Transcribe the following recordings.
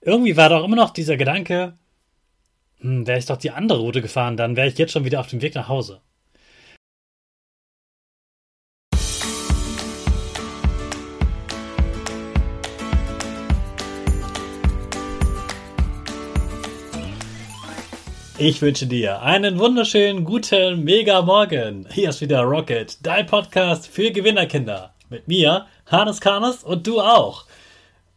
irgendwie war doch immer noch dieser Gedanke, hm, wäre ich doch die andere Route gefahren, dann wäre ich jetzt schon wieder auf dem Weg nach Hause. Ich wünsche dir einen wunderschönen guten Mega Morgen. Hier ist wieder Rocket, dein Podcast für Gewinnerkinder. Mit mir, Hannes Karnes und du auch.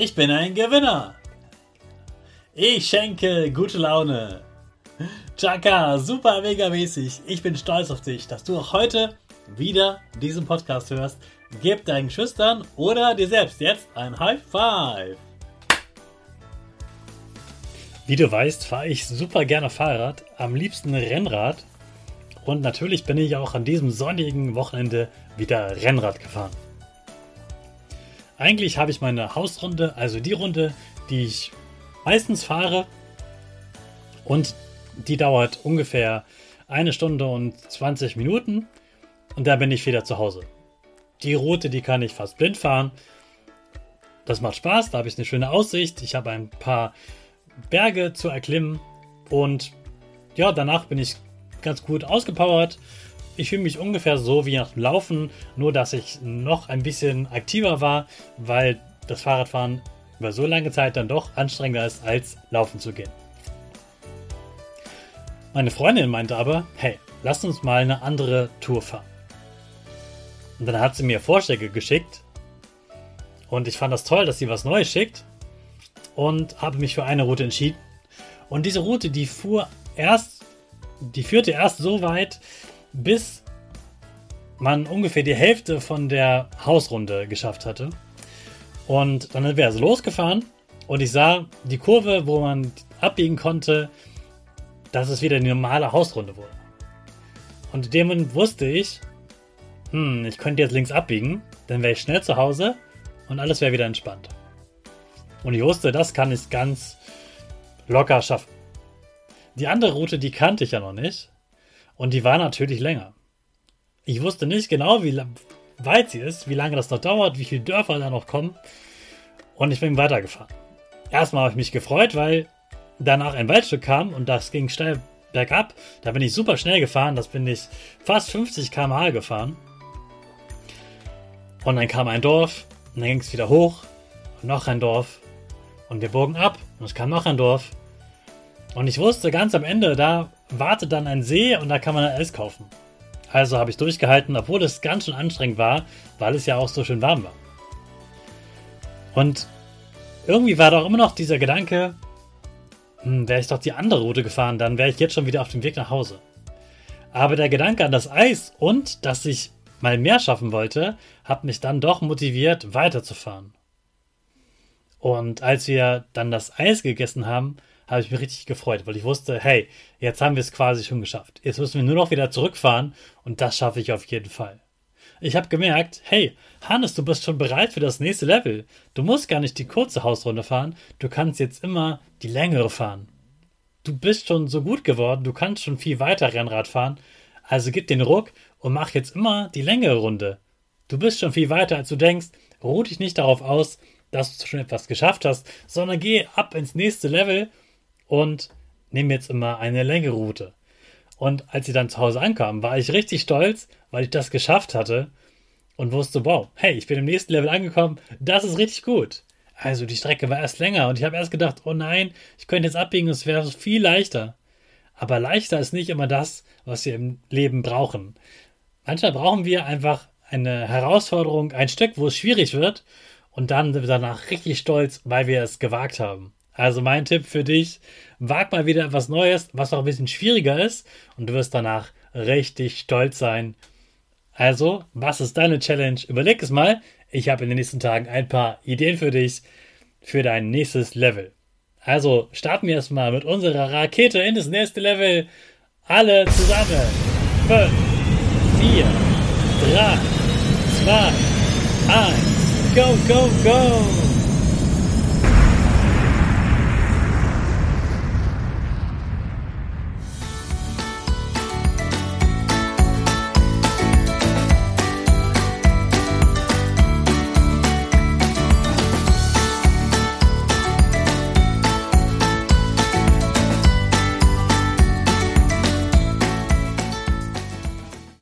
Ich bin ein Gewinner. Ich schenke gute Laune. Chaka, super mega mäßig. Ich bin stolz auf dich, dass du auch heute wieder diesen Podcast hörst. Gib deinen Schüchtern oder dir selbst jetzt ein High Five. Wie du weißt, fahre ich super gerne Fahrrad, am liebsten Rennrad. Und natürlich bin ich auch an diesem sonnigen Wochenende wieder Rennrad gefahren. Eigentlich habe ich meine Hausrunde, also die Runde, die ich meistens fahre. Und die dauert ungefähr eine Stunde und 20 Minuten und da bin ich wieder zu Hause. Die Route, die kann ich fast blind fahren. Das macht Spaß, da habe ich eine schöne Aussicht. Ich habe ein paar Berge zu erklimmen und ja, danach bin ich ganz gut ausgepowert. Ich fühle mich ungefähr so wie nach dem Laufen, nur dass ich noch ein bisschen aktiver war, weil das Fahrradfahren über so lange Zeit dann doch anstrengender ist, als laufen zu gehen. Meine Freundin meinte aber, hey, lass uns mal eine andere Tour fahren. Und dann hat sie mir Vorschläge geschickt. Und ich fand das toll, dass sie was Neues schickt. Und habe mich für eine Route entschieden. Und diese Route, die fuhr erst, die führte erst so weit, bis man ungefähr die Hälfte von der Hausrunde geschafft hatte. Und dann sind wir also losgefahren und ich sah die Kurve, wo man abbiegen konnte, dass es wieder eine normale Hausrunde wurde. Und in dem Moment wusste ich, hm, ich könnte jetzt links abbiegen, dann wäre ich schnell zu Hause und alles wäre wieder entspannt. Und ich wusste, das kann ich ganz locker schaffen. Die andere Route, die kannte ich ja noch nicht. Und die war natürlich länger. Ich wusste nicht genau, wie weit sie ist, wie lange das noch dauert, wie viele Dörfer da noch kommen. Und ich bin weitergefahren. Erstmal habe ich mich gefreut, weil danach ein Waldstück kam und das ging steil bergab. Da bin ich super schnell gefahren. Das bin ich fast 50 km/h gefahren. Und dann kam ein Dorf und dann ging es wieder hoch und noch ein Dorf. Und wir bogen ab und es kam noch ein Dorf. Und ich wusste ganz am Ende, da wartet dann ein See und da kann man Eis kaufen. Also habe ich durchgehalten, obwohl es ganz schön anstrengend war, weil es ja auch so schön warm war. Und irgendwie war doch immer noch dieser Gedanke, hm, wäre ich doch die andere Route gefahren, dann wäre ich jetzt schon wieder auf dem Weg nach Hause. Aber der Gedanke an das Eis und dass ich mal mehr schaffen wollte, hat mich dann doch motiviert, weiterzufahren. Und als wir dann das Eis gegessen haben, habe ich mich richtig gefreut, weil ich wusste, hey, jetzt haben wir es quasi schon geschafft. Jetzt müssen wir nur noch wieder zurückfahren und das schaffe ich auf jeden Fall. Ich habe gemerkt, hey, Hannes, du bist schon bereit für das nächste Level. Du musst gar nicht die kurze Hausrunde fahren, du kannst jetzt immer die längere fahren. Du bist schon so gut geworden, du kannst schon viel weiter Rennrad fahren, also gib den Ruck und mach jetzt immer die längere Runde. Du bist schon viel weiter, als du denkst, ruh dich nicht darauf aus, dass du schon etwas geschafft hast, sondern geh ab ins nächste Level und nimm jetzt immer eine längere Route. Und als sie dann zu Hause ankam, war ich richtig stolz, weil ich das geschafft hatte und wusste, wow, hey, ich bin im nächsten Level angekommen, das ist richtig gut. Also die Strecke war erst länger und ich habe erst gedacht, oh nein, ich könnte jetzt abbiegen, es wäre viel leichter. Aber leichter ist nicht immer das, was wir im Leben brauchen. Manchmal brauchen wir einfach eine Herausforderung, ein Stück, wo es schwierig wird und dann sind wir danach richtig stolz, weil wir es gewagt haben. Also mein Tipp für dich, wag mal wieder etwas Neues, was auch ein bisschen schwieriger ist und du wirst danach richtig stolz sein. Also, was ist deine Challenge? Überleg es mal. Ich habe in den nächsten Tagen ein paar Ideen für dich für dein nächstes Level. Also starten wir erstmal mit unserer Rakete in das nächste Level. Alle zusammen. 5, 4, 3, 2, 1. Go, go, go!